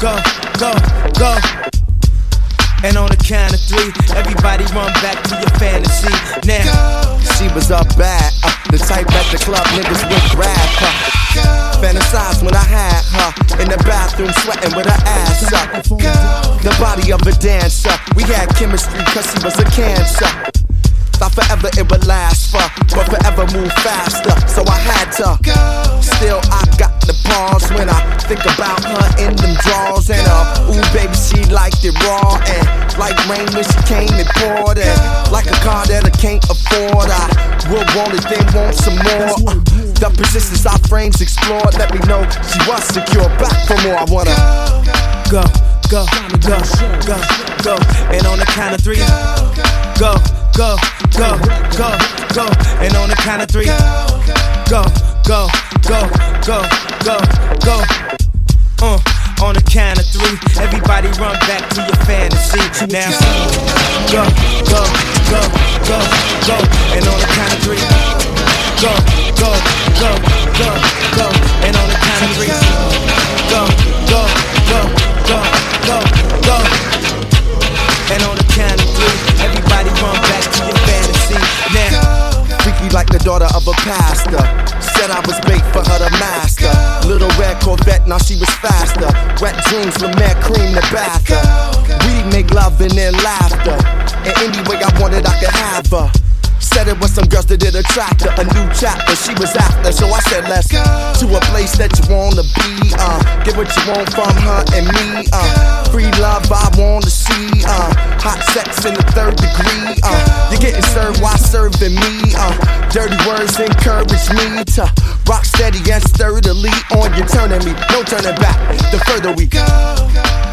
go, go. Go. And on the count of three, everybody run back to your fantasy. Now, she was up bad, uh, the type at the club niggas would grab her. Fantasize when I had her in the bathroom sweating with her ass up. The body of a dancer, we had chemistry cause she was a cancer. Thought forever it would last for, but forever move faster. So I had to. The pause when I think about her in them drawers. And uh, ooh, baby, she liked it raw. And like rain when she came and poured. And like a car that I can't afford. I will want it, then want some more. Uh, the persistence our frames explored. Let me know she was secure. Back for more, I wanna go, go, go, go, go. And on the count of three, go, go, go, go, go. And on the count of three, go, go, go, go, go, go. go. Uh, on the count of three, everybody run back to your fantasy. Now, go, go, go, go, go. And on the count of three, go, go, go, go, go. And on the count of three, go, go, go, go, go, go. And on the count of three, everybody run back to your fantasy. Now, freaky like the daughter of a pastor. Said I was bait for her to master. Little red Corvette, now she was faster. Wet dreams, La Mer cream the bath. We make love and then laughter. And any way I wanted, I could have her. Said it was some girls that did attract her. A new chapter she was after. So I said, let's go to a place that you wanna be. Uh, get what you want from her and me. Uh, free love I wanna see. Uh, hot sex in the third degree. Uh, you're getting served while serving me. Dirty words encourage me to rock steady and sturdily on your turning me. No turning back. The further we go,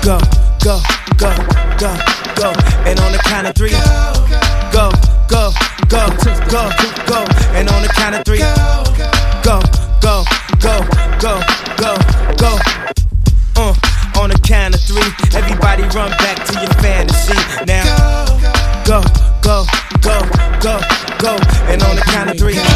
go, go, go, go, go. And on the count of three, go, go, go, go, go. And on the count of three, go, go, go, go, go, go. Uh, on the count of three, everybody run back to your fantasy now. Go, go, go, go, go three.